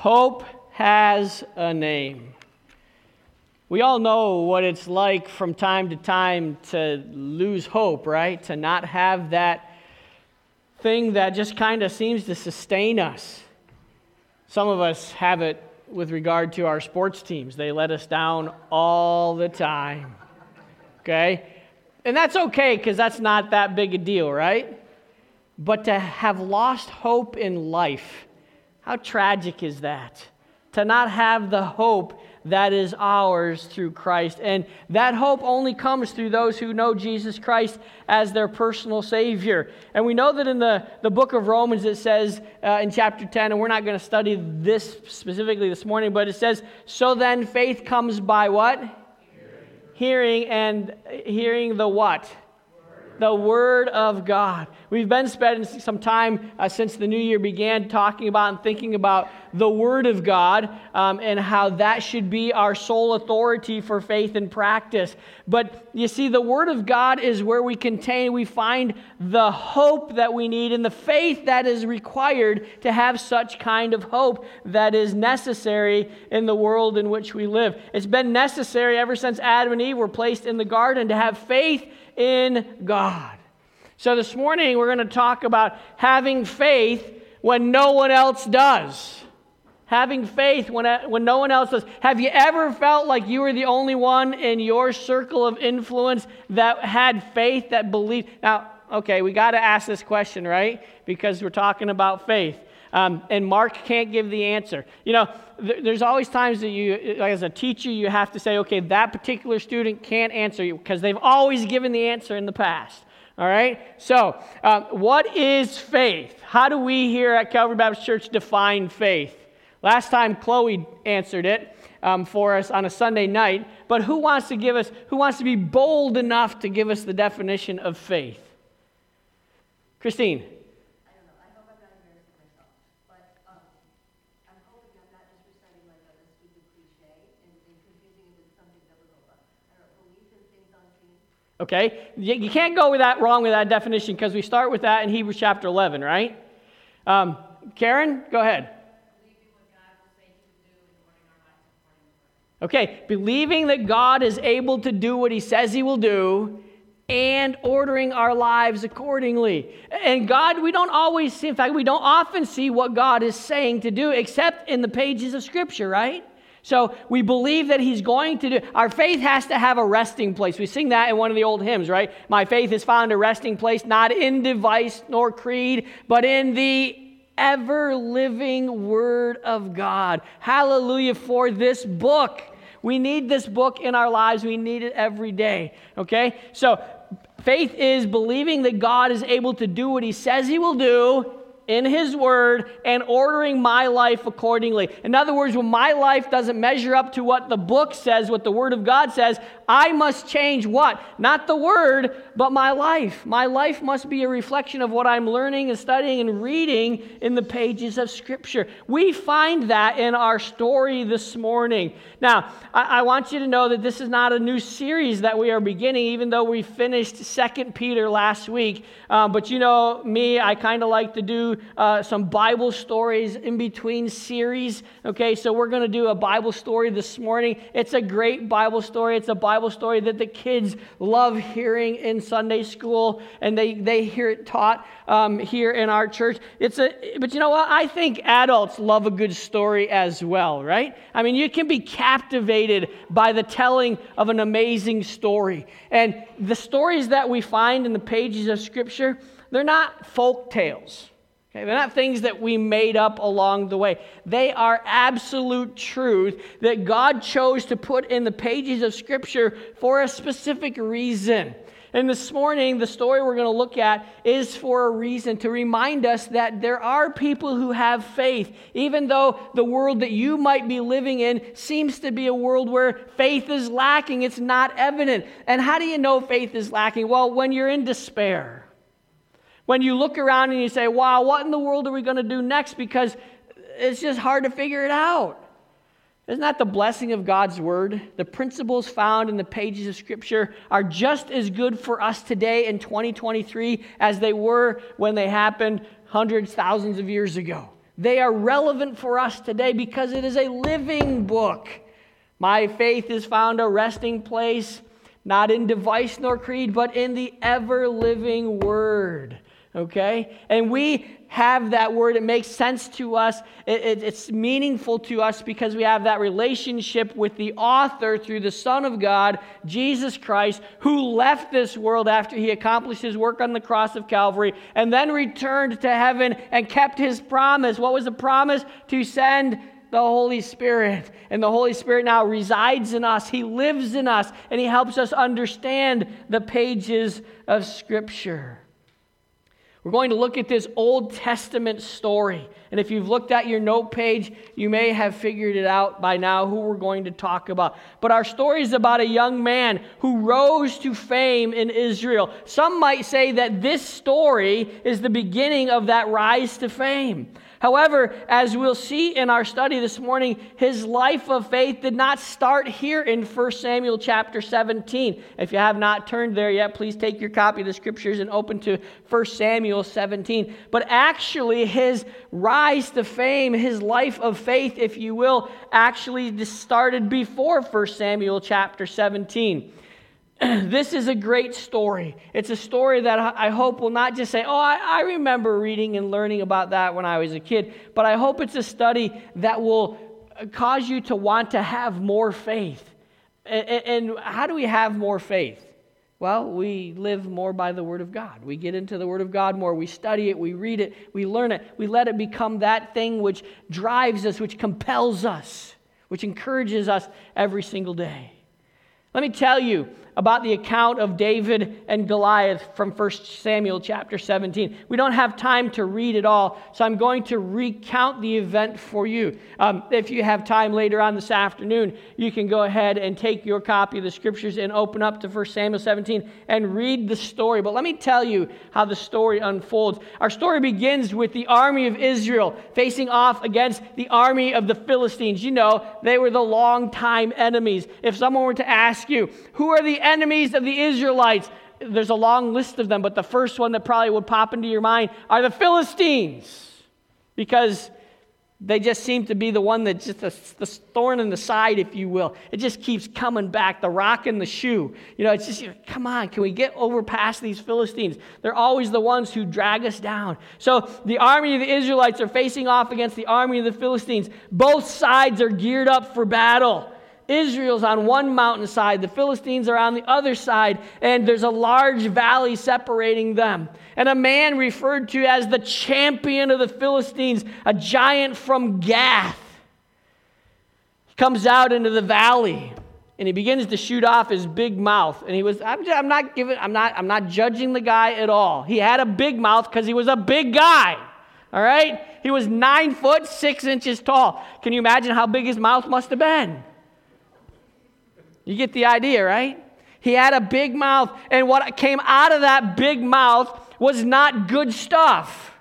Hope has a name. We all know what it's like from time to time to lose hope, right? To not have that thing that just kind of seems to sustain us. Some of us have it with regard to our sports teams. They let us down all the time. Okay? And that's okay because that's not that big a deal, right? But to have lost hope in life, how tragic is that? To not have the hope that is ours through Christ. And that hope only comes through those who know Jesus Christ as their personal Savior. And we know that in the, the book of Romans, it says uh, in chapter 10, and we're not going to study this specifically this morning, but it says, So then faith comes by what? Hearing, hearing and hearing the what? The Word of God. We've been spending some time uh, since the new year began talking about and thinking about the Word of God um, and how that should be our sole authority for faith and practice. But you see, the Word of God is where we contain, we find the hope that we need and the faith that is required to have such kind of hope that is necessary in the world in which we live. It's been necessary ever since Adam and Eve were placed in the garden to have faith in God. So this morning we're going to talk about having faith when no one else does. Having faith when, when no one else does. Have you ever felt like you were the only one in your circle of influence that had faith, that believed? Now, okay, we got to ask this question, right? Because we're talking about faith. Um, and Mark can't give the answer. You know, th- there's always times that you, like as a teacher, you have to say, okay, that particular student can't answer you because they've always given the answer in the past. All right? So, um, what is faith? How do we here at Calvary Baptist Church define faith? Last time Chloe answered it um, for us on a Sunday night, but who wants to give us, who wants to be bold enough to give us the definition of faith? Christine. Okay? You can't go with that wrong with that definition because we start with that in Hebrews chapter 11, right? Um, Karen, go ahead. Okay, believing that God is able to do what he says he will do and ordering our lives accordingly. And God, we don't always see, in fact, we don't often see what God is saying to do except in the pages of Scripture, right? So we believe that he's going to do. Our faith has to have a resting place. We sing that in one of the old hymns, right? My faith has found a resting place, not in device nor creed, but in the ever living Word of God. Hallelujah for this book. We need this book in our lives. We need it every day. Okay? So faith is believing that God is able to do what he says he will do in His Word and ordering my life accordingly. In other words, when my life doesn't measure up to what the book says, what the Word of God says, I must change what? Not the Word, but my life. My life must be a reflection of what I'm learning and studying and reading in the pages of Scripture. We find that in our story this morning. Now, I, I want you to know that this is not a new series that we are beginning, even though we finished Second Peter last week. Um, but you know me, I kind of like to do uh, some Bible stories in between series. Okay, so we're going to do a Bible story this morning. It's a great Bible story. It's a Bible story that the kids love hearing in Sunday school, and they, they hear it taught um, here in our church. It's a, but you know what? I think adults love a good story as well, right? I mean, you can be captivated by the telling of an amazing story. And the stories that we find in the pages of Scripture, they're not folk tales. Okay, they're not things that we made up along the way. They are absolute truth that God chose to put in the pages of Scripture for a specific reason. And this morning, the story we're going to look at is for a reason to remind us that there are people who have faith, even though the world that you might be living in seems to be a world where faith is lacking. It's not evident. And how do you know faith is lacking? Well, when you're in despair. When you look around and you say, wow, what in the world are we going to do next? Because it's just hard to figure it out. Isn't that the blessing of God's word? The principles found in the pages of Scripture are just as good for us today in 2023 as they were when they happened hundreds, thousands of years ago. They are relevant for us today because it is a living book. My faith is found a resting place, not in device nor creed, but in the ever living word. Okay? And we have that word. It makes sense to us. It, it, it's meaningful to us because we have that relationship with the author through the Son of God, Jesus Christ, who left this world after he accomplished his work on the cross of Calvary and then returned to heaven and kept his promise. What was the promise? To send the Holy Spirit. And the Holy Spirit now resides in us. He lives in us, and He helps us understand the pages of Scripture. We're going to look at this Old Testament story. And if you've looked at your note page, you may have figured it out by now who we're going to talk about. But our story is about a young man who rose to fame in Israel. Some might say that this story is the beginning of that rise to fame. However, as we'll see in our study this morning, his life of faith did not start here in 1 Samuel chapter 17. If you have not turned there yet, please take your copy of the scriptures and open to 1 Samuel 17. But actually, his rise to fame, his life of faith, if you will, actually started before 1 Samuel chapter 17. this is a great story. It's a story that I hope will not just say, oh, I, I, remember reading and learning about that when I was a kid, but I hope it's a study that will cause you to want to have more faith. And, and how do we have more faith? Well, we live more by the Word of God. We get into the Word of God more. We study it, we read it, we learn it. We let it become that thing which drives us, which compels us, which encourages us every single day. Let me tell you, about the account of David and Goliath from 1 Samuel chapter 17. We don't have time to read it all, so I'm going to recount the event for you. Um, if you have time later on this afternoon, you can go ahead and take your copy of the scriptures and open up to 1 Samuel 17 and read the story. But let me tell you how the story unfolds. Our story begins with the army of Israel facing off against the army of the Philistines. You know, they were the longtime enemies. If someone were to ask you, who are the enemies of the Israelites. There's a long list of them, but the first one that probably would pop into your mind are the Philistines because they just seem to be the one that's just the, the thorn in the side, if you will. It just keeps coming back, the rock in the shoe. You know, it's just, come on, can we get over past these Philistines? They're always the ones who drag us down. So the army of the Israelites are facing off against the army of the Philistines. Both sides are geared up for battle. Israel's on one mountainside, the Philistines are on the other side, and there's a large valley separating them. And a man referred to as the champion of the Philistines, a giant from Gath, comes out into the valley and he begins to shoot off his big mouth. And he was, I'm, just, I'm not giving, I'm not, I'm not judging the guy at all. He had a big mouth because he was a big guy. All right? He was nine foot, six inches tall. Can you imagine how big his mouth must have been? You get the idea, right? He had a big mouth, and what came out of that big mouth was not good stuff.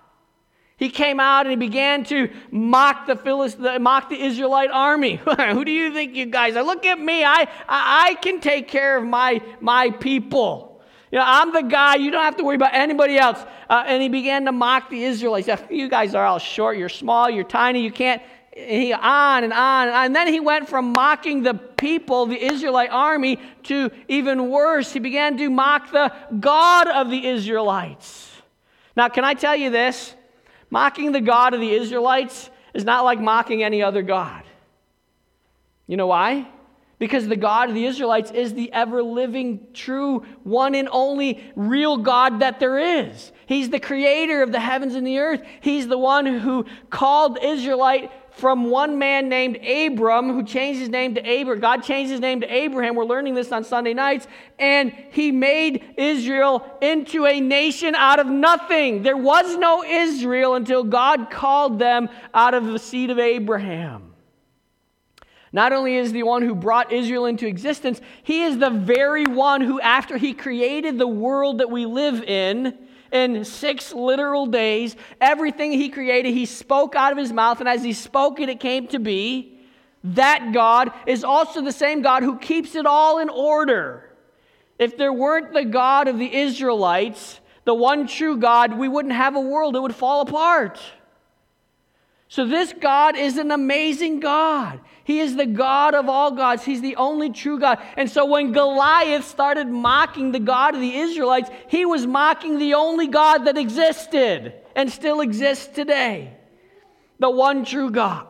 He came out and he began to mock the, Philist- mock the Israelite army. Who do you think you guys are? Look at me. I, I, I can take care of my, my people. You know, I'm the guy. You don't have to worry about anybody else. Uh, and he began to mock the Israelites. You guys are all short. You're small. You're tiny. You can't he on and on and on. And then he went from mocking the people, the Israelite army, to even worse. He began to mock the God of the Israelites. Now, can I tell you this? Mocking the God of the Israelites is not like mocking any other God. You know why? Because the God of the Israelites is the ever living, true, one and only real God that there is. He's the creator of the heavens and the earth. He's the one who called Israelite from one man named Abram, who changed his name to Abraham. God changed his name to Abraham. We're learning this on Sunday nights. And he made Israel into a nation out of nothing. There was no Israel until God called them out of the seed of Abraham. Not only is the one who brought Israel into existence, he is the very one who, after he created the world that we live in, in six literal days. Everything he created, he spoke out of his mouth, and as he spoke it, it came to be. That God is also the same God who keeps it all in order. If there weren't the God of the Israelites, the one true God, we wouldn't have a world, it would fall apart. So, this God is an amazing God. He is the God of all gods. He's the only true God. And so, when Goliath started mocking the God of the Israelites, he was mocking the only God that existed and still exists today the one true God.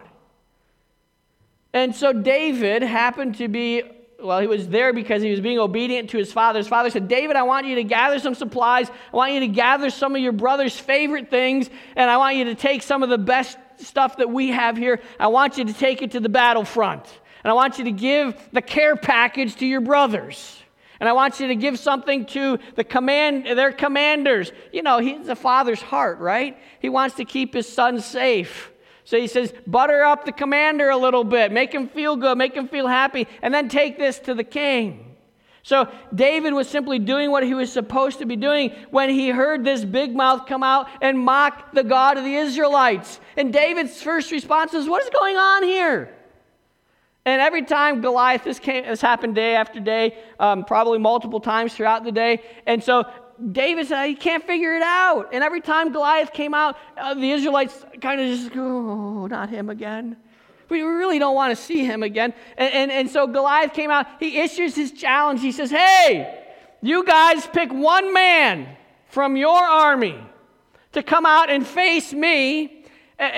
And so, David happened to be well, he was there because he was being obedient to his father. His father said, David, I want you to gather some supplies. I want you to gather some of your brother's favorite things, and I want you to take some of the best stuff that we have here, I want you to take it to the battlefront. And I want you to give the care package to your brothers. And I want you to give something to the command, their commanders. You know, he's a father's heart, right? He wants to keep his son safe. So he says, butter up the commander a little bit, make him feel good, make him feel happy, and then take this to the king. So David was simply doing what he was supposed to be doing when he heard this big mouth come out and mock the God of the Israelites. And David's first response is, What is going on here? And every time Goliath, this, came, this happened day after day, um, probably multiple times throughout the day. And so David said, He can't figure it out. And every time Goliath came out, uh, the Israelites kind of just go, Oh, not him again. We really don't want to see him again. And, and, and so Goliath came out. He issues his challenge. He says, Hey, you guys pick one man from your army to come out and face me, and,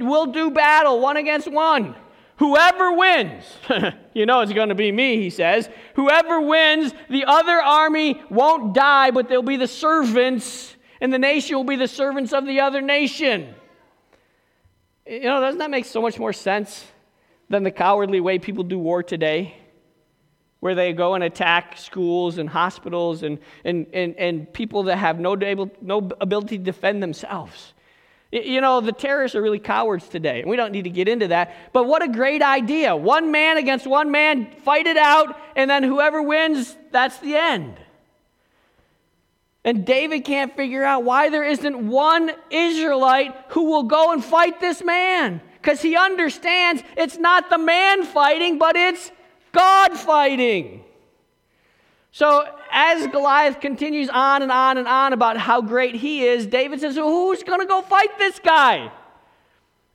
and we'll do battle one against one. Whoever wins, you know it's going to be me, he says. Whoever wins, the other army won't die, but they'll be the servants, and the nation will be the servants of the other nation. You know, doesn't that make so much more sense than the cowardly way people do war today? Where they go and attack schools and hospitals and, and, and, and people that have no, able, no ability to defend themselves. You know, the terrorists are really cowards today, and we don't need to get into that. But what a great idea. One man against one man, fight it out, and then whoever wins, that's the end. And David can't figure out why there isn't one Israelite who will go and fight this man. Because he understands it's not the man fighting, but it's God fighting. So, as Goliath continues on and on and on about how great he is, David says, well, Who's going to go fight this guy?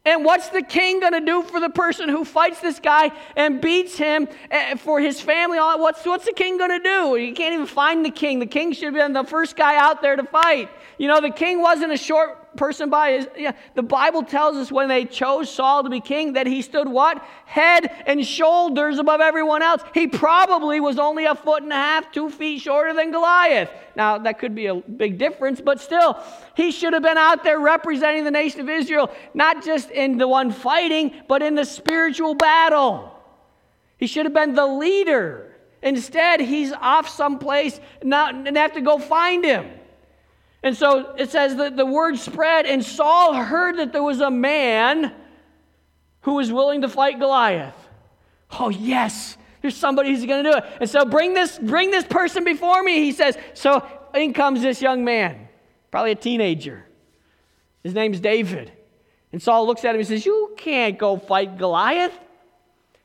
And what's the king going to do for the person who fights this guy and beats him eh, for his family? What's, what's the king going to do? You can't even find the king. The king should have been the first guy out there to fight. You know, the king wasn't a short person by his. Yeah, the Bible tells us when they chose Saul to be king that he stood what? Head and shoulders above everyone else. He probably was only a foot and a half, two feet shorter than Goliath. Now, that could be a big difference, but still, he should have been out there representing the nation of Israel, not just in the one fighting, but in the spiritual battle. He should have been the leader. Instead, he's off someplace not, and have to go find him. And so it says that the word spread, and Saul heard that there was a man who was willing to fight Goliath. Oh, yes, there's somebody who's going to do it. And so bring this, bring this person before me, he says. So in comes this young man, probably a teenager. His name's David. And Saul looks at him and says, You can't go fight Goliath.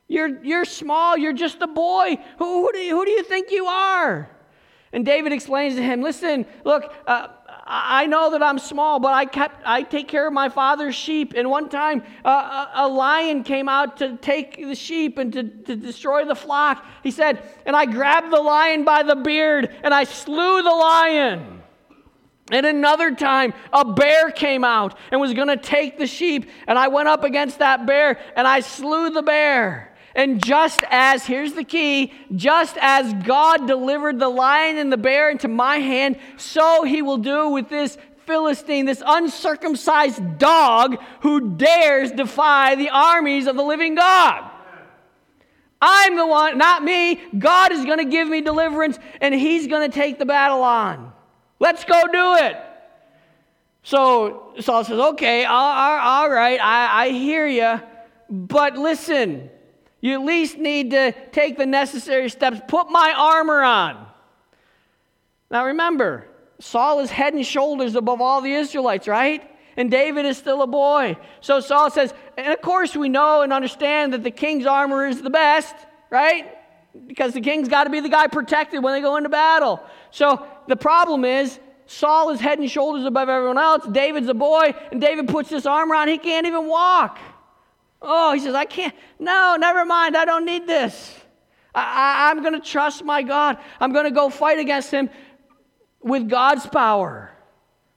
You're, you're small. You're just a boy. Who, who, do, you, who do you think you are? And David explains to him, Listen, look, uh, I know that I'm small, but I kept I take care of my father's sheep. And one time, uh, a, a, lion came out to take the sheep and to, to destroy the flock. He said, and I grabbed the lion by the beard and I slew the lion. And another time, a bear came out and was going to take the sheep, and I went up against that bear and I slew the bear. And just as, here's the key, just as God delivered the lion and the bear into my hand, so he will do with this Philistine, this uncircumcised dog who dares defy the armies of the living God. I'm the one, not me. God is going to give me deliverance and he's going to take the battle on. Let's go do it. So Saul says, Okay, all, all right, I, I hear you. But listen, you at least need to take the necessary steps. Put my armor on. Now remember, Saul is head and shoulders above all the Israelites, right? And David is still a boy. So Saul says, and of course we know and understand that the king's armor is the best, right? Because the king's got to be the guy protected when they go into battle. So the problem is, Saul is head and shoulders above everyone else. David's a boy, and David puts this armor on. He can't even walk. Oh, he says, I can't. No, never mind. I don't need this. I, am going to trust my God. I'm going to go fight against him with God's power,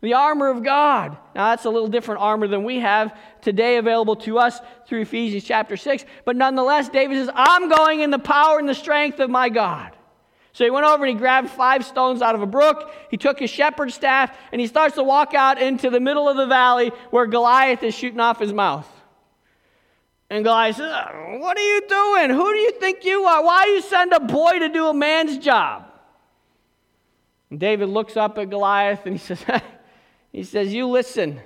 the armor of God. Now, that's a little different armor than we have today available to us through Ephesians chapter 6. But nonetheless, David says, I'm going in the power and the strength of my God. So he went over and he grabbed five stones out of a brook. He took his shepherd's staff and he starts to walk out into the middle of the valley where Goliath is shooting off his mouth. And Goliath says, What are you doing? Who do you think you are? Why do you send a boy to do a man's job? And David looks up at Goliath and he says, He says, You listen.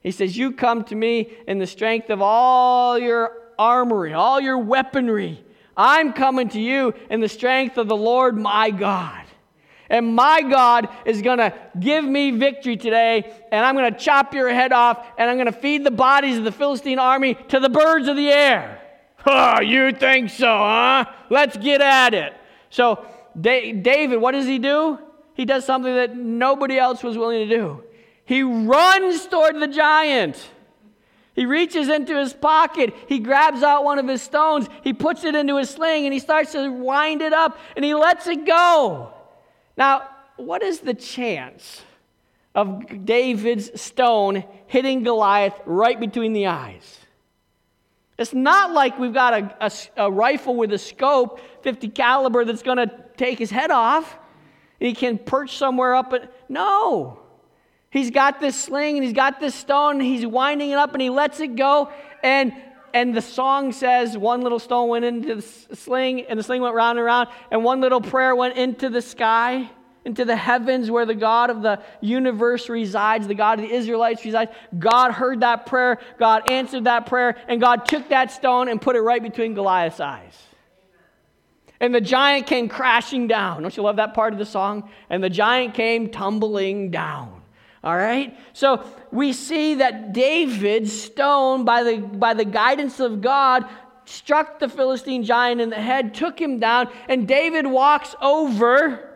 He says, You come to me in the strength of all your armory, all your weaponry. I'm coming to you in the strength of the Lord my God. And my God is going to give me victory today, and I'm going to chop your head off, and I'm going to feed the bodies of the Philistine army to the birds of the air. Oh, you think so, huh? Let's get at it. So, David, what does he do? He does something that nobody else was willing to do. He runs toward the giant. He reaches into his pocket. He grabs out one of his stones. He puts it into his sling and he starts to wind it up and he lets it go. Now, what is the chance of David's stone hitting Goliath right between the eyes? It's not like we've got a, a, a rifle with a scope, 50 caliber, that's going to take his head off. He can perch somewhere up. At, no. He's got this sling and he's got this stone, and he's winding it up and he lets it go. And and the song says one little stone went into the sling, and the sling went round and round, and one little prayer went into the sky, into the heavens where the God of the universe resides, the God of the Israelites resides. God heard that prayer, God answered that prayer, and God took that stone and put it right between Goliath's eyes. And the giant came crashing down. Don't you love that part of the song? And the giant came tumbling down. All right? So we see that David's stone, by the, by the guidance of God, struck the Philistine giant in the head, took him down, and David walks over.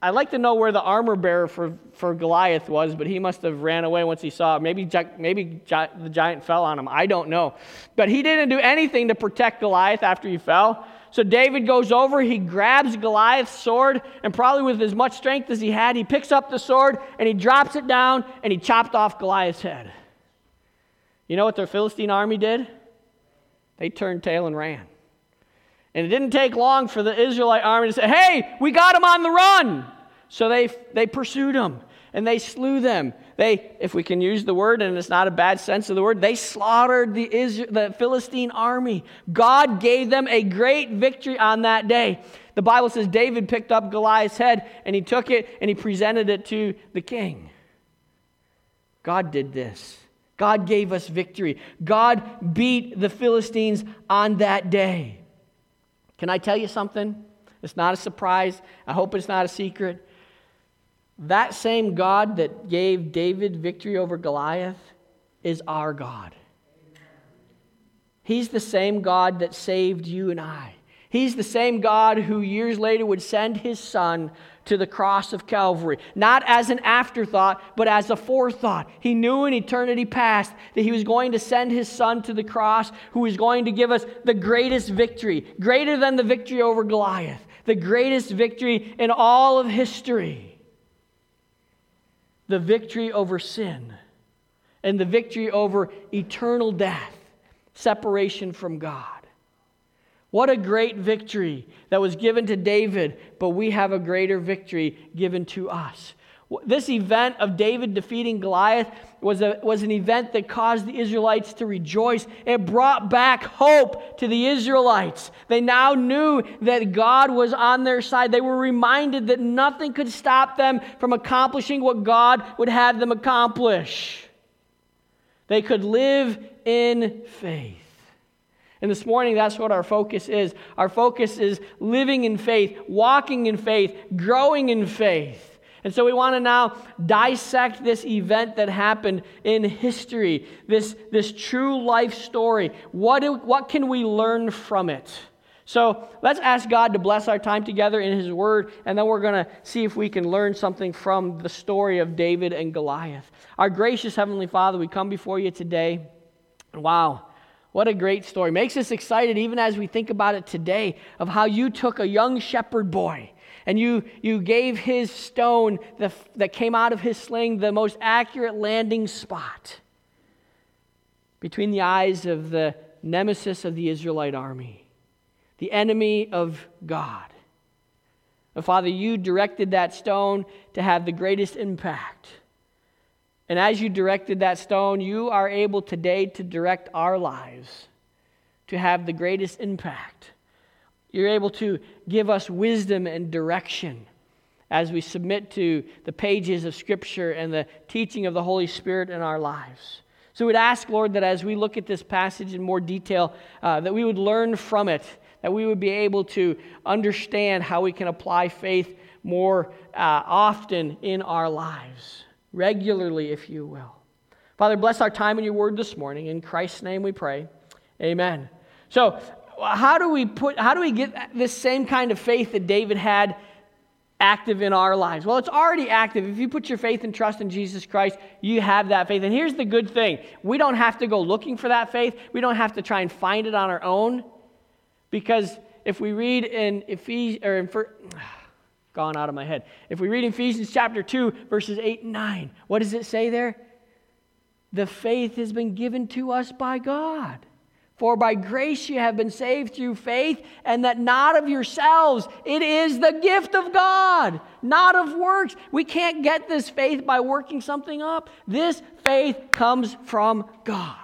I'd like to know where the armor bearer for, for Goliath was, but he must have ran away once he saw it. Maybe, maybe the giant fell on him. I don't know. But he didn't do anything to protect Goliath after he fell. So David goes over, he grabs Goliath's sword, and probably with as much strength as he had, he picks up the sword and he drops it down and he chopped off Goliath's head. You know what the Philistine army did? They turned tail and ran. And it didn't take long for the Israelite army to say, Hey, we got him on the run. So they, they pursued him and they slew them. They, if we can use the word, and it's not a bad sense of the word, they slaughtered the, Israel, the Philistine army. God gave them a great victory on that day. The Bible says David picked up Goliath's head and he took it and he presented it to the king. God did this. God gave us victory. God beat the Philistines on that day. Can I tell you something? It's not a surprise. I hope it's not a secret. That same God that gave David victory over Goliath is our God. He's the same God that saved you and I. He's the same God who years later would send his son to the cross of Calvary, not as an afterthought, but as a forethought. He knew in eternity past that he was going to send his son to the cross, who was going to give us the greatest victory, greater than the victory over Goliath, the greatest victory in all of history the victory over sin and the victory over eternal death, separation from God. What a great victory that was given to David, but we have a greater victory given to us. This event of David defeating Goliath was, a, was an event that caused the Israelites to rejoice. It brought back hope to the Israelites. They now knew that God was on their side. They were reminded that nothing could stop them from accomplishing what God would have them accomplish. They could live in faith. And this morning, that's what our focus is. Our focus is living in faith, walking in faith, growing in faith. And so we want to now dissect this event that happened in history, this, this true life story. What, do, what can we learn from it? So let's ask God to bless our time together in His Word, and then we're going to see if we can learn something from the story of David and Goliath. Our gracious Heavenly Father, we come before you today. Wow, what a great story. Makes us excited even as we think about it today of how you took a young shepherd boy and you, you gave his stone the, that came out of his sling the most accurate landing spot between the eyes of the nemesis of the Israelite army, the enemy of God. And Father, you directed that stone to have the greatest impact. And as you directed that stone, you are able today to direct our lives to have the greatest impact. You're able to give us wisdom and direction as we submit to the pages of Scripture and the teaching of the Holy Spirit in our lives. So we'd ask, Lord, that as we look at this passage in more detail, uh, that we would learn from it, that we would be able to understand how we can apply faith more uh, often in our lives, regularly, if you will. Father, bless our time in your word this morning. In Christ's name we pray. Amen. So, how do we put how do we get this same kind of faith that David had active in our lives? Well, it's already active. If you put your faith and trust in Jesus Christ, you have that faith. And here's the good thing. We don't have to go looking for that faith. We don't have to try and find it on our own because if we read in Ephesians or in gone out of my head. If we read Ephesians chapter 2 verses 8 and 9, what does it say there? The faith has been given to us by God. For by grace you have been saved through faith, and that not of yourselves. It is the gift of God, not of works. We can't get this faith by working something up. This faith comes from God.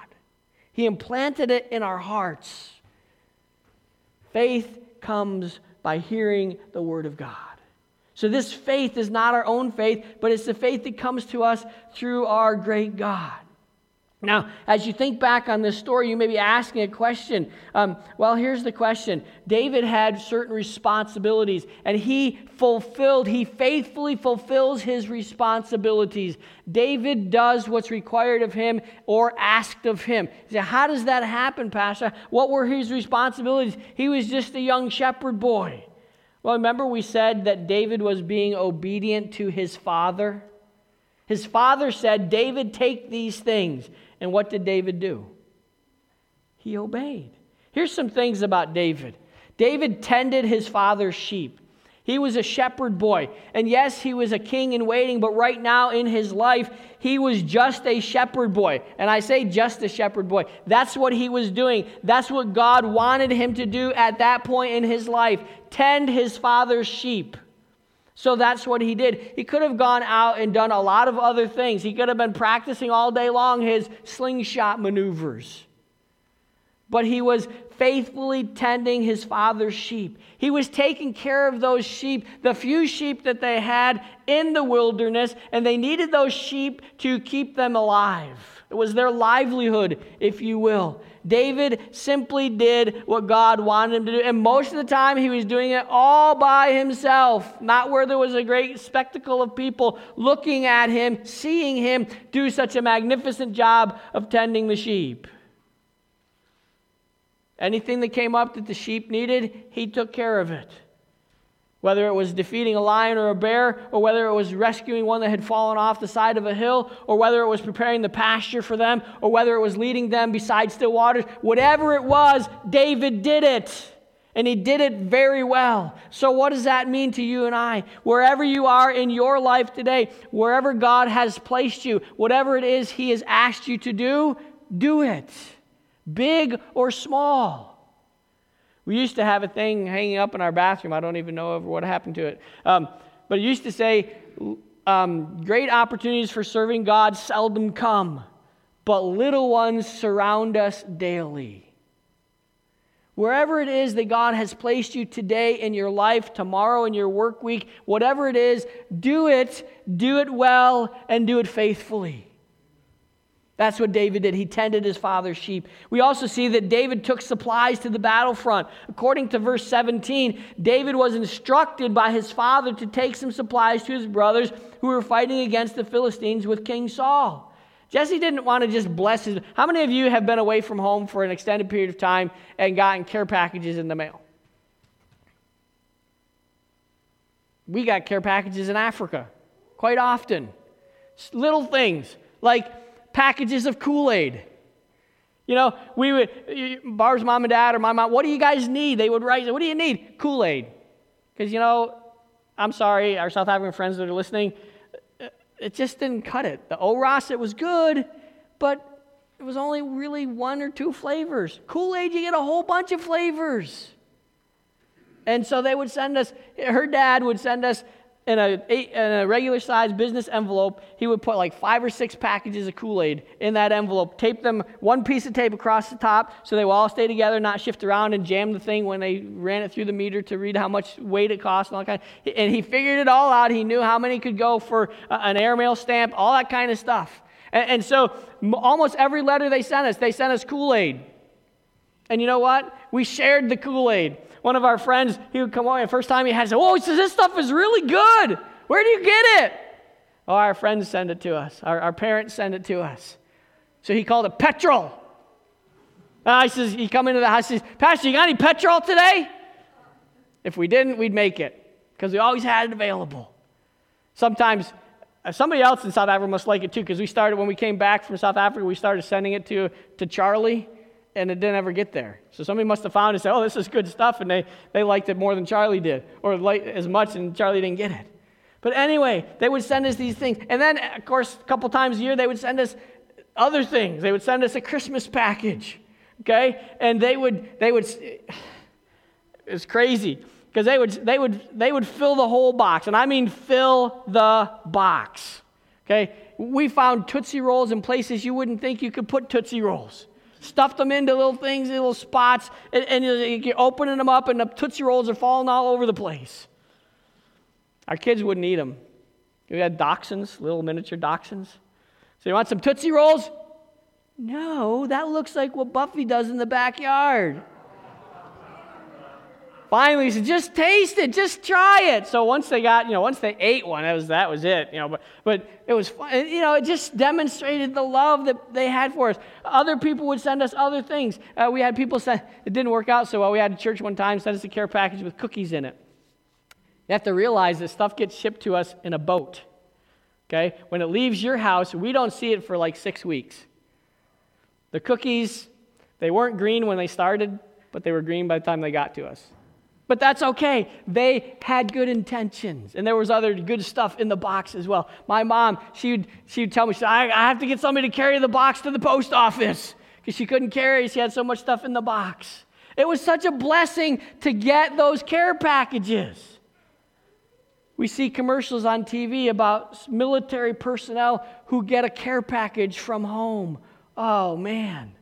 He implanted it in our hearts. Faith comes by hearing the Word of God. So, this faith is not our own faith, but it's the faith that comes to us through our great God. Now, as you think back on this story, you may be asking a question. Um, well, here's the question David had certain responsibilities, and he fulfilled, he faithfully fulfills his responsibilities. David does what's required of him or asked of him. Say, How does that happen, Pastor? What were his responsibilities? He was just a young shepherd boy. Well, remember we said that David was being obedient to his father? His father said, David, take these things. And what did David do? He obeyed. Here's some things about David David tended his father's sheep. He was a shepherd boy. And yes, he was a king in waiting, but right now in his life, he was just a shepherd boy. And I say just a shepherd boy. That's what he was doing. That's what God wanted him to do at that point in his life tend his father's sheep. So that's what he did. He could have gone out and done a lot of other things. He could have been practicing all day long his slingshot maneuvers. But he was faithfully tending his father's sheep. He was taking care of those sheep, the few sheep that they had in the wilderness, and they needed those sheep to keep them alive. It was their livelihood, if you will. David simply did what God wanted him to do. And most of the time, he was doing it all by himself, not where there was a great spectacle of people looking at him, seeing him do such a magnificent job of tending the sheep. Anything that came up that the sheep needed, he took care of it whether it was defeating a lion or a bear, or whether it was rescuing one that had fallen off the side of a hill, or whether it was preparing the pasture for them, or whether it was leading them beside still waters, whatever it was, David did it. And he did it very well. So, what does that mean to you and I? Wherever you are in your life today, wherever God has placed you, whatever it is He has asked you to do, do it, big or small. We used to have a thing hanging up in our bathroom. I don't even know what happened to it. Um, but it used to say, um, Great opportunities for serving God seldom come, but little ones surround us daily. Wherever it is that God has placed you today in your life, tomorrow in your work week, whatever it is, do it, do it well, and do it faithfully. That's what David did. He tended his father's sheep. We also see that David took supplies to the battlefront. According to verse 17, David was instructed by his father to take some supplies to his brothers who were fighting against the Philistines with King Saul. Jesse didn't want to just bless his. How many of you have been away from home for an extended period of time and gotten care packages in the mail? We got care packages in Africa quite often. Little things like packages of Kool Aid. You know, we would, Barb's mom and dad or my mom, what do you guys need? They would write, what do you need? Kool Aid. Because, you know, I'm sorry, our South African friends that are listening, uh, it just didn't cut it. The Oros, it was good, but it was only really one or two flavors. Kool Aid, you get a whole bunch of flavors. And so they would send us, her dad would send us in a, in a regular size business envelope, he would put like five or six packages of Kool Aid in that envelope, tape them one piece of tape across the top so they will all stay together, not shift around, and jam the thing when they ran it through the meter to read how much weight it cost and all kind. Of, and he figured it all out. He knew how many could go for an airmail stamp, all that kind of stuff. And, and so almost every letter they sent us, they sent us Kool Aid. And you know what? We shared the Kool Aid one of our friends, he would come over, the first time he had, he said, Oh, he says, this stuff is really good. Where do you get it? Oh, our friends send it to us. Our, our parents send it to us. So he called it petrol. Uh, I says, he come into the house, he says, Pastor, you got any petrol today? If we didn't, we'd make it because we always had it available. Sometimes uh, somebody else in South Africa must like it too because we started, when we came back from South Africa, we started sending it to, to Charlie and it didn't ever get there. So somebody must have found it and said, oh, this is good stuff, and they, they liked it more than Charlie did, or like as much, and Charlie didn't get it. But anyway, they would send us these things. And then, of course, a couple times a year, they would send us other things. They would send us a Christmas package, okay? And they would, they would, it's crazy because they would, they, would, they would fill the whole box. And I mean fill the box, okay? We found Tootsie Rolls in places you wouldn't think you could put Tootsie Rolls stuffed them into little things, little spots, and, and you're opening them up, and the Tootsie Rolls are falling all over the place. Our kids wouldn't eat them. We had dachshunds, little miniature dachshunds. So you want some Tootsie Rolls? No, that looks like what Buffy does in the backyard. Finally, he said, just taste it, just try it. So once they got, you know, once they ate one, that was that was it, you know. But but it was fun. You know, it just demonstrated the love that they had for us. Other people would send us other things. Uh, we had people send. It didn't work out so well. We had a church one time send us a care package with cookies in it. You have to realize that stuff gets shipped to us in a boat. Okay, when it leaves your house, we don't see it for like six weeks. The cookies, they weren't green when they started, but they were green by the time they got to us. But that's okay. They had good intentions. And there was other good stuff in the box as well. My mom, she would, she would tell me, she said, I, I have to get somebody to carry the box to the post office because she couldn't carry. She had so much stuff in the box. It was such a blessing to get those care packages. We see commercials on TV about military personnel who get a care package from home. Oh, man.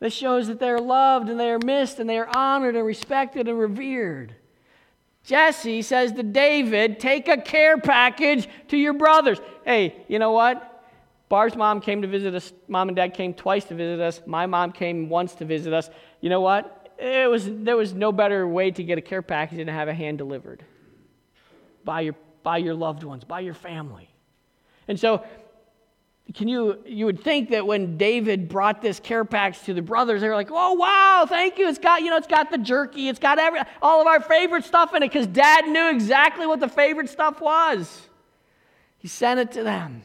This shows that they're loved and they are missed and they are honored and respected and revered. Jesse says to David, Take a care package to your brothers. Hey, you know what? Barb's mom came to visit us. Mom and dad came twice to visit us. My mom came once to visit us. You know what? It was, there was no better way to get a care package than to have a hand delivered by your, by your loved ones, by your family. And so can you you would think that when david brought this care package to the brothers they were like oh wow thank you. It's got you know it's got the jerky it's got every, all of our favorite stuff in it because dad knew exactly what the favorite stuff was. He sent it to them.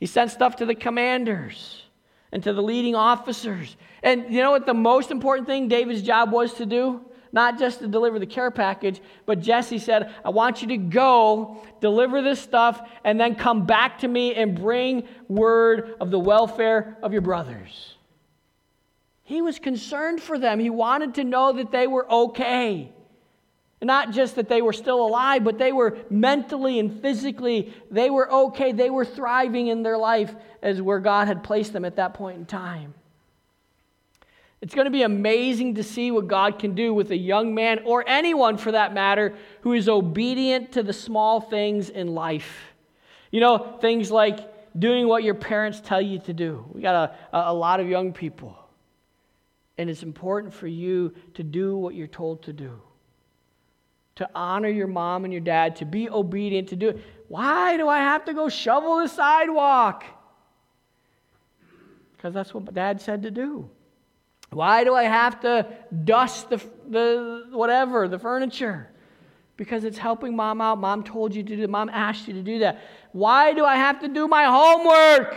He sent stuff to the commanders and to the leading officers. And you know what the most important thing david's job was to do not just to deliver the care package, but Jesse said, I want you to go, deliver this stuff, and then come back to me and bring word of the welfare of your brothers. He was concerned for them. He wanted to know that they were okay. Not just that they were still alive, but they were mentally and physically, they were okay. They were thriving in their life as where God had placed them at that point in time. It's going to be amazing to see what God can do with a young man, or anyone for that matter, who is obedient to the small things in life. You know, things like doing what your parents tell you to do. We got a, a lot of young people. And it's important for you to do what you're told to do, to honor your mom and your dad, to be obedient, to do it. Why do I have to go shovel the sidewalk? Because that's what my dad said to do. Why do I have to dust the, the whatever, the furniture? Because it's helping mom out. Mom told you to do Mom asked you to do that. Why do I have to do my homework?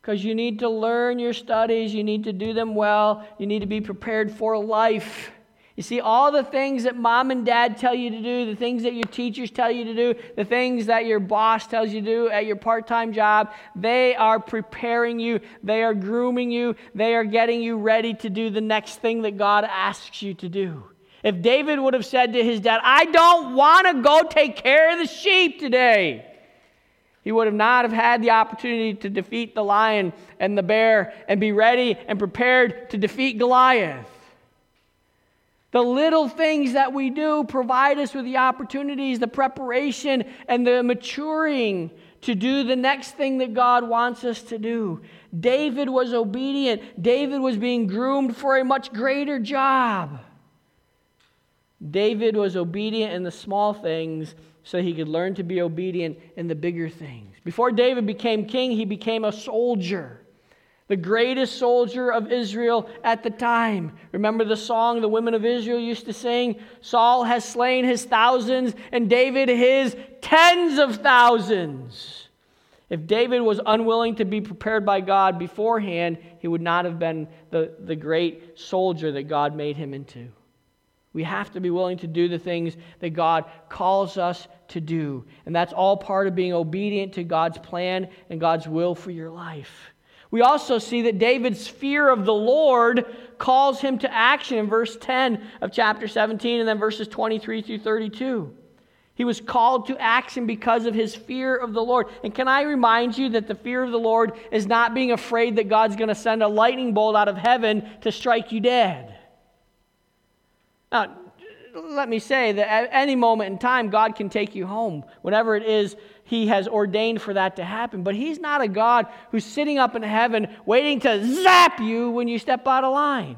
Because you need to learn your studies, you need to do them well, you need to be prepared for life. You see, all the things that mom and dad tell you to do, the things that your teachers tell you to do, the things that your boss tells you to do at your part time job, they are preparing you, they are grooming you, they are getting you ready to do the next thing that God asks you to do. If David would have said to his dad, I don't want to go take care of the sheep today, he would have not have had the opportunity to defeat the lion and the bear and be ready and prepared to defeat Goliath. The little things that we do provide us with the opportunities, the preparation, and the maturing to do the next thing that God wants us to do. David was obedient, David was being groomed for a much greater job. David was obedient in the small things so he could learn to be obedient in the bigger things. Before David became king, he became a soldier the greatest soldier of Israel at the time. Remember the song the women of Israel used to sing? Saul has slain his thousands and David his tens of thousands. If David was unwilling to be prepared by God beforehand, he would not have been the, the great soldier that God made him into. We have to be willing to do the things that God calls us to do. And that's all part of being obedient to God's plan and God's will for your life. We also see that David's fear of the Lord calls him to action in verse 10 of chapter 17 and then verses 23 through 32. He was called to action because of his fear of the Lord. And can I remind you that the fear of the Lord is not being afraid that God's going to send a lightning bolt out of heaven to strike you dead? Now, let me say that at any moment in time, God can take you home. Whenever it is he has ordained for that to happen. But He's not a God who's sitting up in heaven waiting to zap you when you step out of line.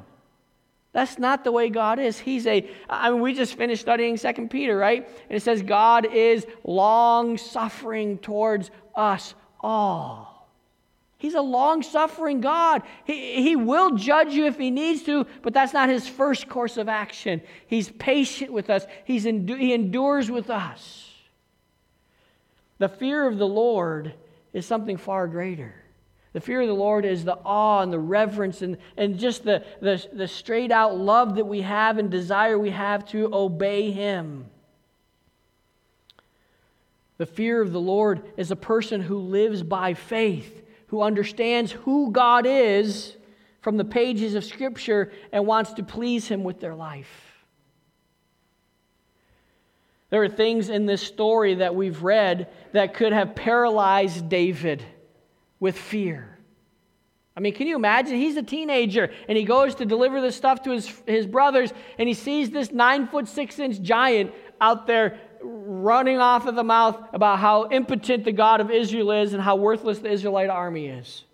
That's not the way God is. He's a, I mean, we just finished studying Second Peter, right? And it says, God is long suffering towards us all. He's a long suffering God. He, he will judge you if he needs to, but that's not his first course of action. He's patient with us, He's endu- he endures with us. The fear of the Lord is something far greater. The fear of the Lord is the awe and the reverence and, and just the, the, the straight out love that we have and desire we have to obey Him. The fear of the Lord is a person who lives by faith, who understands who God is from the pages of Scripture and wants to please Him with their life. There are things in this story that we've read that could have paralyzed David with fear. I mean, can you imagine? He's a teenager and he goes to deliver this stuff to his, his brothers and he sees this nine foot six inch giant out there running off of the mouth about how impotent the God of Israel is and how worthless the Israelite army is.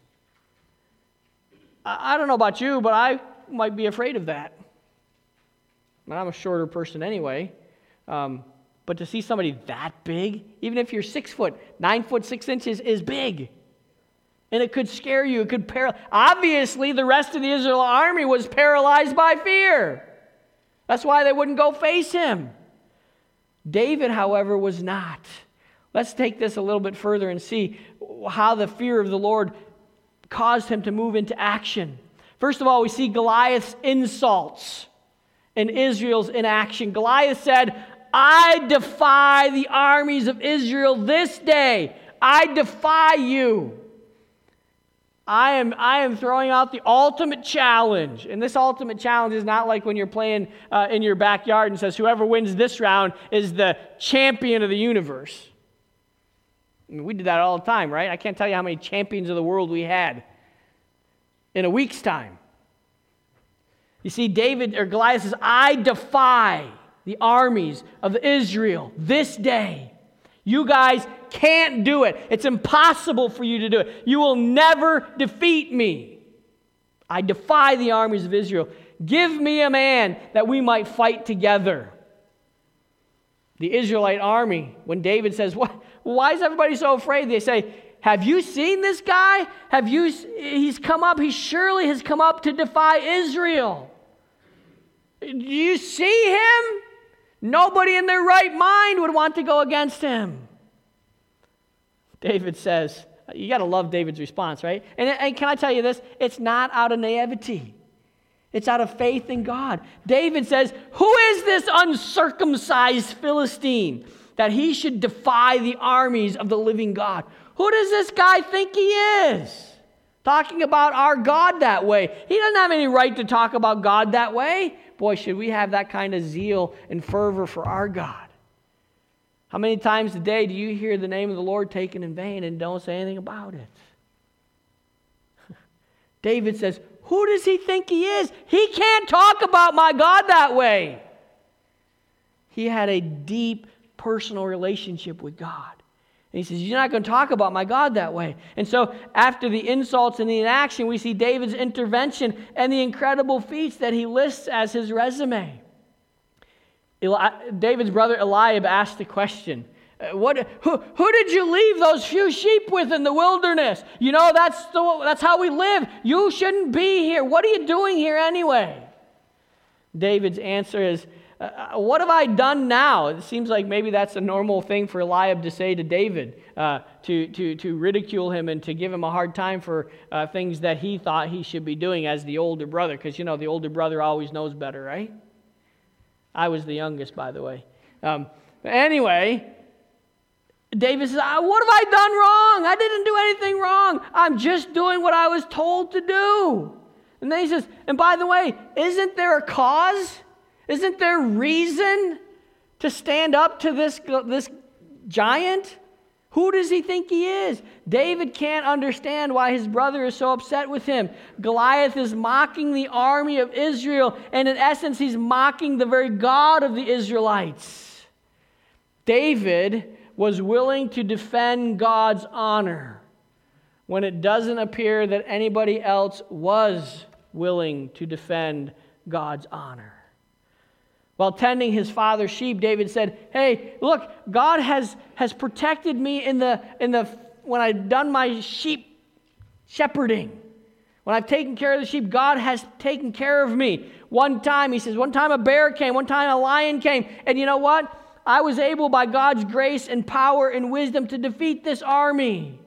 I, I don't know about you, but I might be afraid of that. I'm a shorter person anyway. Um, but to see somebody that big, even if you're six foot, nine foot, six inches, is big. And it could scare you. It could paralyze. Obviously, the rest of the Israel army was paralyzed by fear. That's why they wouldn't go face him. David, however, was not. Let's take this a little bit further and see how the fear of the Lord caused him to move into action. First of all, we see Goliath's insults and Israel's inaction. Goliath said, I defy the armies of Israel this day. I defy you. I am, I am throwing out the ultimate challenge. And this ultimate challenge is not like when you're playing uh, in your backyard and says, whoever wins this round is the champion of the universe. I mean, we did that all the time, right? I can't tell you how many champions of the world we had in a week's time. You see, David or Goliath says, I defy the armies of Israel this day. You guys can't do it. It's impossible for you to do it. You will never defeat me. I defy the armies of Israel. Give me a man that we might fight together. The Israelite army, when David says, what, Why is everybody so afraid? They say, Have you seen this guy? Have you, he's come up, he surely has come up to defy Israel. Do you see him? Nobody in their right mind would want to go against him. David says, you got to love David's response, right? And, and can I tell you this? It's not out of naivety. It's out of faith in God. David says, Who is this uncircumcised Philistine that he should defy the armies of the living God? Who does this guy think he is? Talking about our God that way. He doesn't have any right to talk about God that way. Boy, should we have that kind of zeal and fervor for our God. How many times a day do you hear the name of the Lord taken in vain and don't say anything about it? David says, Who does he think he is? He can't talk about my God that way. He had a deep personal relationship with God. And he says, You're not going to talk about my God that way. And so, after the insults and the inaction, we see David's intervention and the incredible feats that he lists as his resume. Eli- David's brother Eliab asked the question uh, what, who, who did you leave those few sheep with in the wilderness? You know, that's, the, that's how we live. You shouldn't be here. What are you doing here anyway? David's answer is, uh, uh, What have I done now? It seems like maybe that's a normal thing for Eliab to say to David, uh, to, to, to ridicule him and to give him a hard time for uh, things that he thought he should be doing as the older brother, because, you know, the older brother always knows better, right? I was the youngest, by the way. Um, anyway, David says, ah, What have I done wrong? I didn't do anything wrong. I'm just doing what I was told to do. And then he says, And by the way, isn't there a cause? Isn't there reason to stand up to this, this giant? Who does he think he is? David can't understand why his brother is so upset with him. Goliath is mocking the army of Israel, and in essence, he's mocking the very God of the Israelites. David was willing to defend God's honor when it doesn't appear that anybody else was willing to defend God's honor. While tending his father's sheep, David said, Hey, look, God has, has protected me in the, in the, when I've done my sheep shepherding. When I've taken care of the sheep, God has taken care of me. One time, he says, one time a bear came, one time a lion came. And you know what? I was able, by God's grace and power and wisdom, to defeat this army.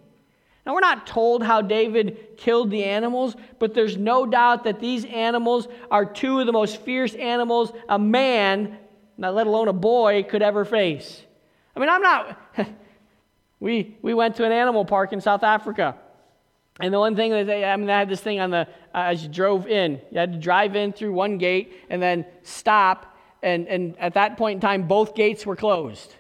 Now, we're not told how David killed the animals, but there's no doubt that these animals are two of the most fierce animals a man, not let alone a boy, could ever face. I mean, I'm not. we, we went to an animal park in South Africa. And the one thing that they, I mean, they had this thing on the, uh, as you drove in, you had to drive in through one gate and then stop. And, and at that point in time, both gates were closed.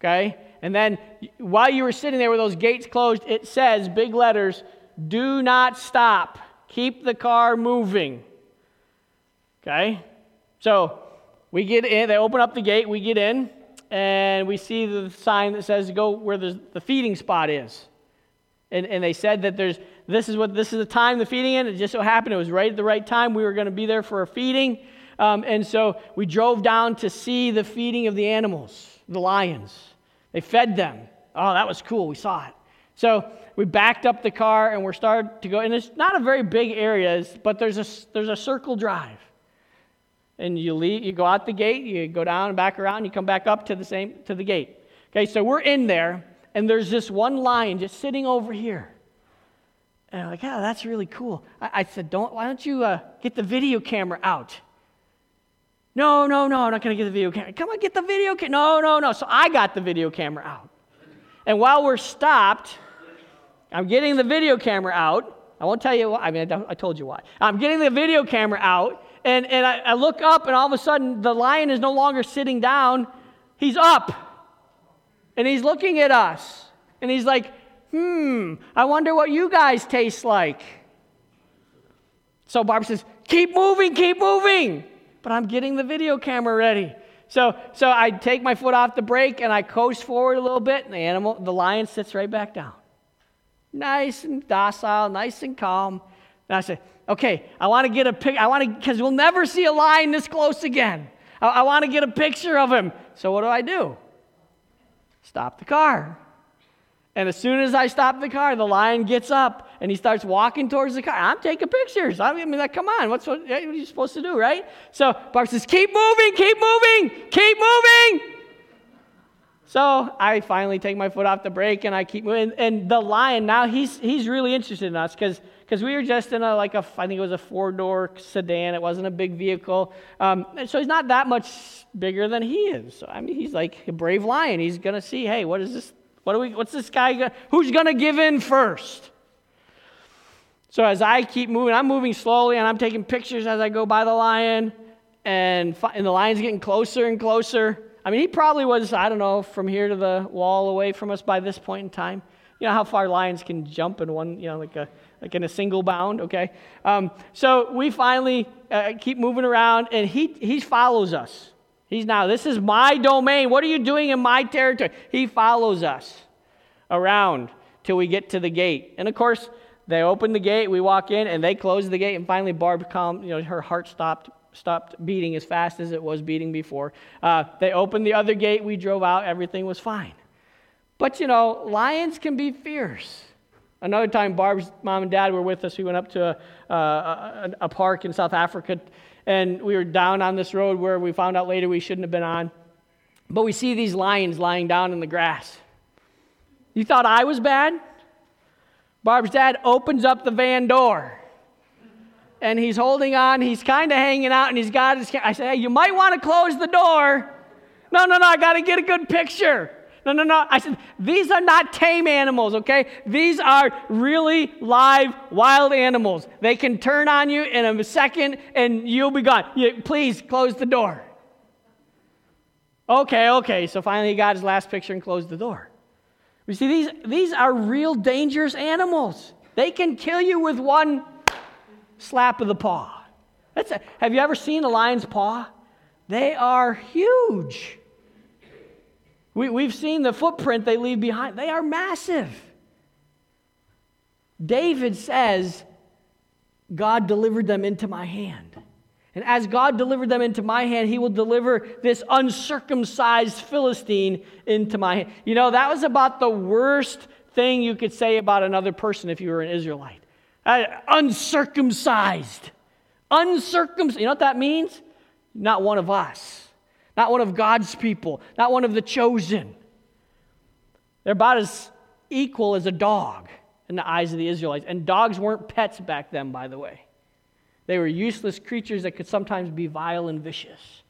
Okay? And then while you were sitting there with those gates closed, it says, big letters, do not stop. Keep the car moving. Okay? So we get in, they open up the gate, we get in, and we see the sign that says go where the, the feeding spot is. And, and they said that there's this is what this is the time the feeding in. It just so happened it was right at the right time. We were going to be there for a feeding. Um, and so we drove down to see the feeding of the animals, the lions. They fed them. Oh, that was cool. We saw it. So we backed up the car and we're starting to go. And it's not a very big area, but there's a, there's a circle drive. And you leave, you go out the gate, you go down and back around, you come back up to the same to the gate. Okay, so we're in there, and there's this one lion just sitting over here. And I'm like, yeah, that's really cool. I, I said, don't, why don't you uh, get the video camera out? No, no, no, I'm not going to get the video camera. Come on, get the video camera. No, no, no. So I got the video camera out. And while we're stopped, I'm getting the video camera out. I won't tell you why. I mean, I told you why. I'm getting the video camera out, and, and I, I look up, and all of a sudden, the lion is no longer sitting down. He's up, and he's looking at us. And he's like, hmm, I wonder what you guys taste like. So Barbara says, keep moving, keep moving but I'm getting the video camera ready. So, so I take my foot off the brake and I coast forward a little bit, and the animal, the lion sits right back down. Nice and docile, nice and calm. And I say, okay, I want to get a pic. I want to, because we'll never see a lion this close again. I, I want to get a picture of him. So what do I do? Stop the car. And as soon as I stop the car, the lion gets up And he starts walking towards the car. I'm taking pictures. I mean, like, come on, what's what, what are you supposed to do, right? So Barb says, keep moving, keep moving, keep moving. So I finally take my foot off the brake and I keep moving. And the lion now he's he's really interested in us because because we were just in a like a I think it was a four door sedan. It wasn't a big vehicle. Um, so he's not that much bigger than he is. So I mean he's like a brave lion. He's gonna see. Hey, what is this? What are we? What's this guy? Who's gonna give in first? So as I keep moving, I'm moving slowly and I'm taking pictures as I go by the lion, and, and the lion's getting closer and closer. I mean, he probably was, I don't know, from here to the wall away from us by this point in time. You know how far lions can jump in one, you know, like a like in a single bound, okay? Um, so we finally uh, keep moving around, and he, he follows us. He's now, this is my domain. What are you doing in my territory? He follows us around till we get to the gate. And of course, they open the gate, we walk in, and they close the gate, and finally Barb calm, you know, her heart stopped stopped beating as fast as it was beating before. Uh, they opened the other gate, we drove out, everything was fine. But you know, lions can be fierce. Another time, Barb's mom and dad were with us. We went up to a, a, a park in South Africa, and we were down on this road where we found out later we shouldn't have been on. But we see these lions lying down in the grass. You thought I was bad? Barb's dad opens up the van door and he's holding on. He's kind of hanging out, and he's got his. I say, hey, you might want to close the door. No, no, no, I got to get a good picture. No, no, no. I said, these are not tame animals, okay? These are really live, wild animals. They can turn on you in a second and you'll be gone. You, please close the door. Okay, okay. So finally he got his last picture and closed the door. You see, these, these are real dangerous animals. They can kill you with one slap of the paw. That's a, have you ever seen a lion's paw? They are huge. We, we've seen the footprint they leave behind, they are massive. David says, God delivered them into my hand. And as God delivered them into my hand, he will deliver this uncircumcised Philistine into my hand. You know, that was about the worst thing you could say about another person if you were an Israelite. Uh, uncircumcised. Uncircumcised. You know what that means? Not one of us, not one of God's people, not one of the chosen. They're about as equal as a dog in the eyes of the Israelites. And dogs weren't pets back then, by the way. They were useless creatures that could sometimes be vile and vicious.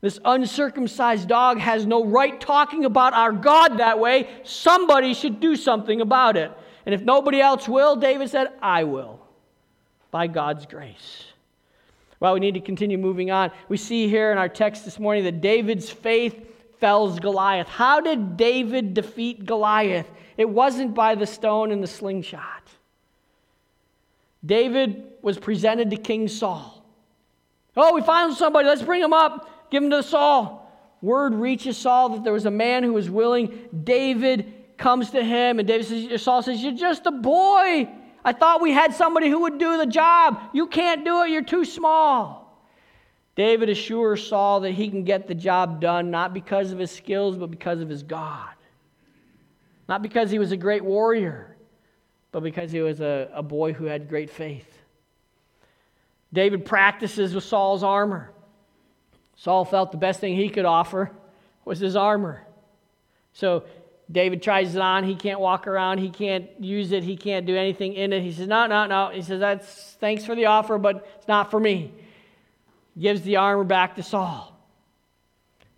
This uncircumcised dog has no right talking about our God that way. Somebody should do something about it. And if nobody else will, David said, I will, by God's grace. Well, we need to continue moving on. We see here in our text this morning that David's faith fells Goliath. How did David defeat Goliath? It wasn't by the stone and the slingshot. David was presented to King Saul. Oh, we found somebody. Let's bring him up. Give him to Saul. Word reaches Saul that there was a man who was willing. David comes to him, and David says, Saul says, You're just a boy. I thought we had somebody who would do the job. You can't do it, you're too small. David assures Saul that he can get the job done not because of his skills, but because of his God. Not because he was a great warrior, but because he was a, a boy who had great faith. David practices with Saul's armor. Saul felt the best thing he could offer was his armor. So David tries it on. He can't walk around. He can't use it. He can't do anything in it. He says, No, no, no. He says, That's thanks for the offer, but it's not for me. He gives the armor back to Saul.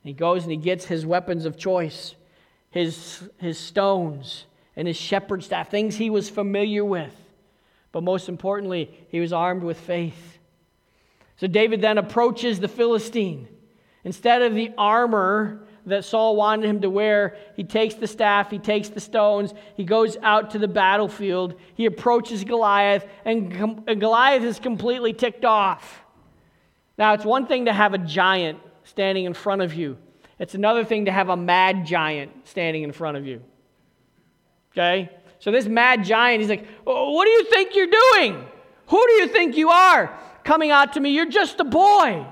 He goes and he gets his weapons of choice, his, his stones, and his shepherd staff, things he was familiar with. But most importantly, he was armed with faith. So David then approaches the Philistine. Instead of the armor that Saul wanted him to wear. He takes the staff, he takes the stones, he goes out to the battlefield, he approaches Goliath, and, and Goliath is completely ticked off. Now, it's one thing to have a giant standing in front of you, it's another thing to have a mad giant standing in front of you. Okay? So, this mad giant, he's like, What do you think you're doing? Who do you think you are coming out to me? You're just a boy.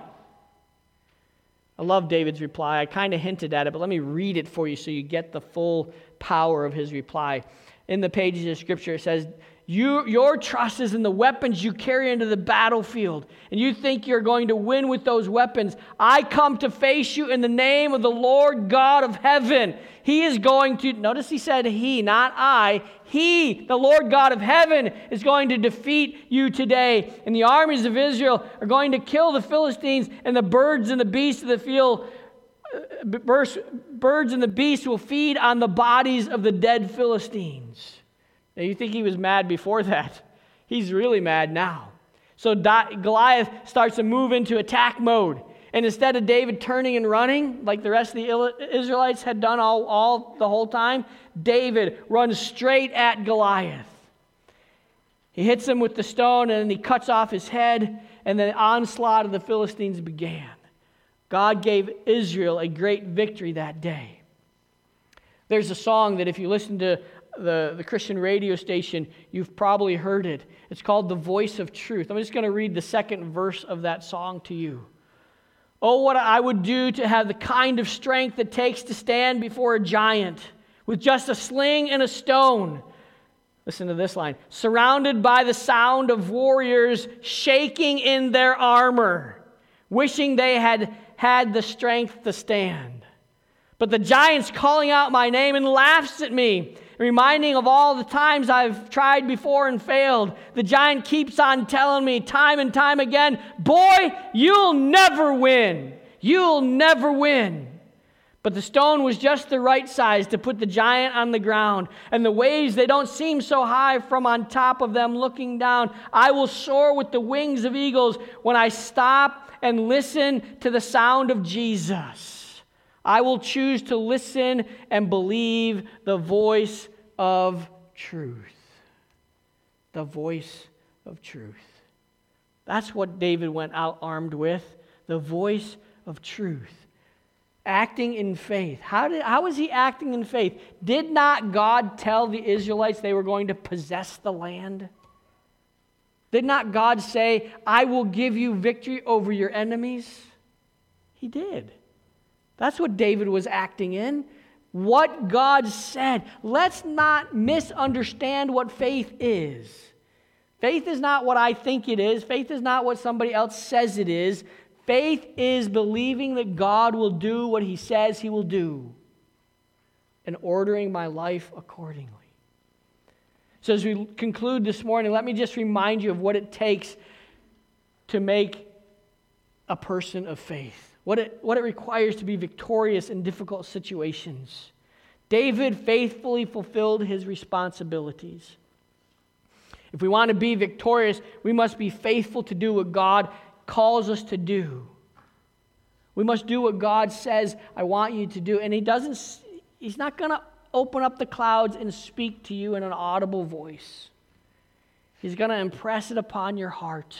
I love David's reply. I kind of hinted at it, but let me read it for you so you get the full power of his reply. in the pages of Scripture. It says, you, your trust is in the weapons you carry into the battlefield, and you think you're going to win with those weapons. I come to face you in the name of the Lord God of heaven. He is going to, notice he said he, not I. He, the Lord God of heaven, is going to defeat you today. And the armies of Israel are going to kill the Philistines, and the birds and the beasts of the field, uh, birds and the beasts will feed on the bodies of the dead Philistines. Now, you think he was mad before that? He's really mad now. So Goliath starts to move into attack mode. And instead of David turning and running, like the rest of the Israelites had done all, all the whole time, David runs straight at Goliath. He hits him with the stone and then he cuts off his head, and the onslaught of the Philistines began. God gave Israel a great victory that day. There's a song that if you listen to the, the Christian radio station, you've probably heard it. It's called The Voice of Truth. I'm just going to read the second verse of that song to you. Oh, what I would do to have the kind of strength it takes to stand before a giant with just a sling and a stone. Listen to this line surrounded by the sound of warriors shaking in their armor, wishing they had had the strength to stand. But the giant's calling out my name and laughs at me reminding of all the times I've tried before and failed. The giant keeps on telling me time and time again, Boy, you'll never win. You'll never win. But the stone was just the right size to put the giant on the ground. And the waves, they don't seem so high from on top of them looking down. I will soar with the wings of eagles when I stop and listen to the sound of Jesus. I will choose to listen and believe the voice of truth. The voice of truth. That's what David went out armed with the voice of truth. Acting in faith. How, did, how was he acting in faith? Did not God tell the Israelites they were going to possess the land? Did not God say, I will give you victory over your enemies? He did. That's what David was acting in. What God said. Let's not misunderstand what faith is. Faith is not what I think it is, faith is not what somebody else says it is. Faith is believing that God will do what he says he will do and ordering my life accordingly. So, as we conclude this morning, let me just remind you of what it takes to make a person of faith what it, what it requires to be victorious in difficult situations. David faithfully fulfilled his responsibilities. If we want to be victorious, we must be faithful to do what God calls us to do. We must do what God says, I want you to do. And He doesn't, He's not going to open up the clouds and speak to you in an audible voice. He's going to impress it upon your heart.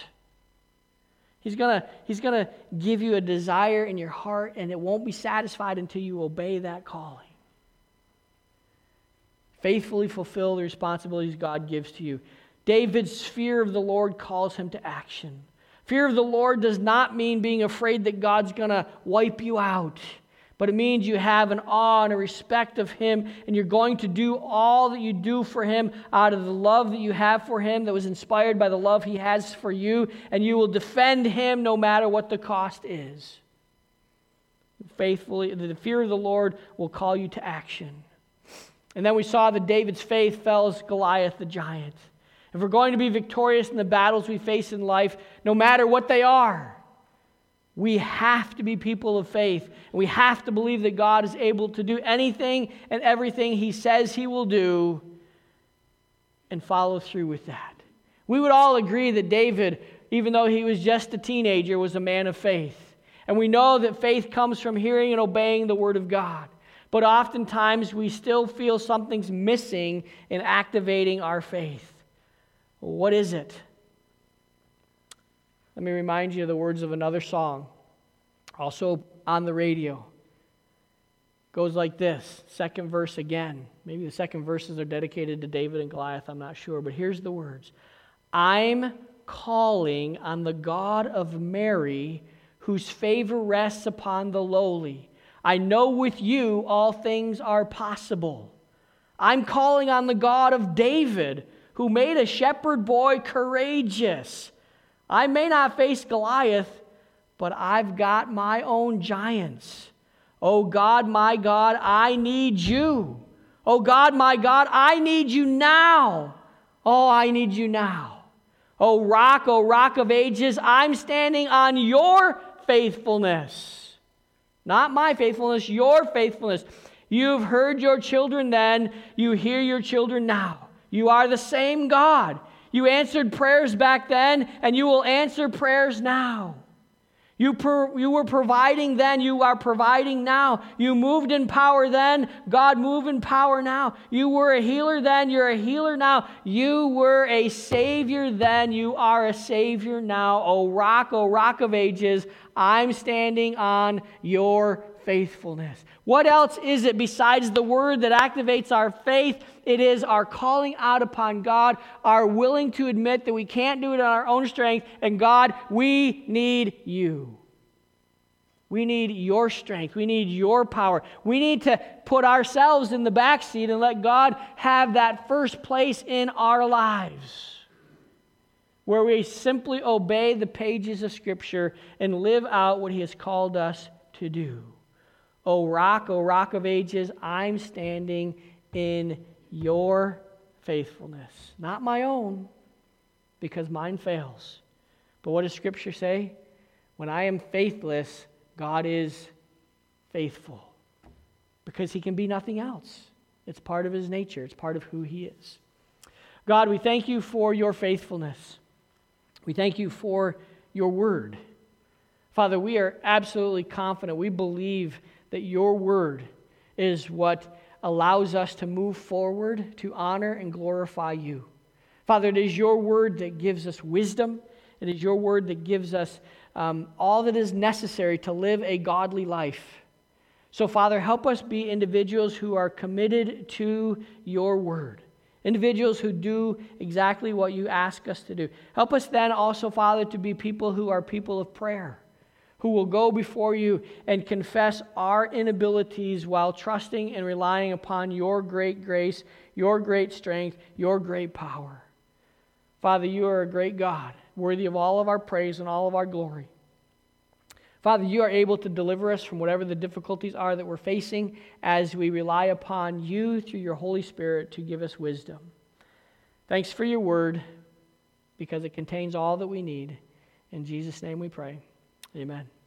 He's going to he's going to give you a desire in your heart, and it won't be satisfied until you obey that calling. Faithfully fulfill the responsibilities God gives to you. David's fear of the Lord calls him to action. Fear of the Lord does not mean being afraid that God's going to wipe you out but it means you have an awe and a respect of Him, and you're going to do all that you do for Him out of the love that you have for Him that was inspired by the love He has for you, and you will defend Him no matter what the cost is. Faithfully, the fear of the Lord will call you to action. And then we saw that David's faith fells Goliath the giant. If we're going to be victorious in the battles we face in life, no matter what they are, we have to be people of faith. We have to believe that God is able to do anything and everything He says He will do and follow through with that. We would all agree that David, even though he was just a teenager, was a man of faith. And we know that faith comes from hearing and obeying the Word of God. But oftentimes we still feel something's missing in activating our faith. What is it? Let me remind you of the words of another song, also on the radio. Goes like this, second verse again. Maybe the second verses are dedicated to David and Goliath, I'm not sure, but here's the words I'm calling on the God of Mary, whose favor rests upon the lowly. I know with you all things are possible. I'm calling on the God of David, who made a shepherd boy courageous. I may not face Goliath, but I've got my own giants. Oh God, my God, I need you. Oh God, my God, I need you now. Oh, I need you now. Oh rock, oh rock of ages, I'm standing on your faithfulness. Not my faithfulness, your faithfulness. You've heard your children then, you hear your children now. You are the same God. You answered prayers back then, and you will answer prayers now. You, you were providing then, you are providing now. You moved in power then, God move in power now. You were a healer then, you're a healer now. You were a savior then, you are a savior now. O rock, O rock of ages, I'm standing on your faithfulness. What else is it besides the word that activates our faith? It is our calling out upon God, our willing to admit that we can't do it on our own strength, and God, we need you. We need your strength. We need your power. We need to put ourselves in the back seat and let God have that first place in our lives where we simply obey the pages of Scripture and live out what He has called us to do. O rock, O rock of ages, I'm standing in your faithfulness. Not my own, because mine fails. But what does Scripture say? When I am faithless, God is faithful because he can be nothing else. It's part of his nature, it's part of who he is. God, we thank you for your faithfulness. We thank you for your word. Father, we are absolutely confident. We believe that your word is what allows us to move forward to honor and glorify you. Father, it is your word that gives us wisdom. It is your word that gives us um, all that is necessary to live a godly life. So, Father, help us be individuals who are committed to your word, individuals who do exactly what you ask us to do. Help us then also, Father, to be people who are people of prayer who will go before you and confess our inabilities while trusting and relying upon your great grace, your great strength, your great power. Father, you are a great God, worthy of all of our praise and all of our glory. Father, you are able to deliver us from whatever the difficulties are that we're facing as we rely upon you through your Holy Spirit to give us wisdom. Thanks for your word because it contains all that we need. In Jesus' name we pray. Amen.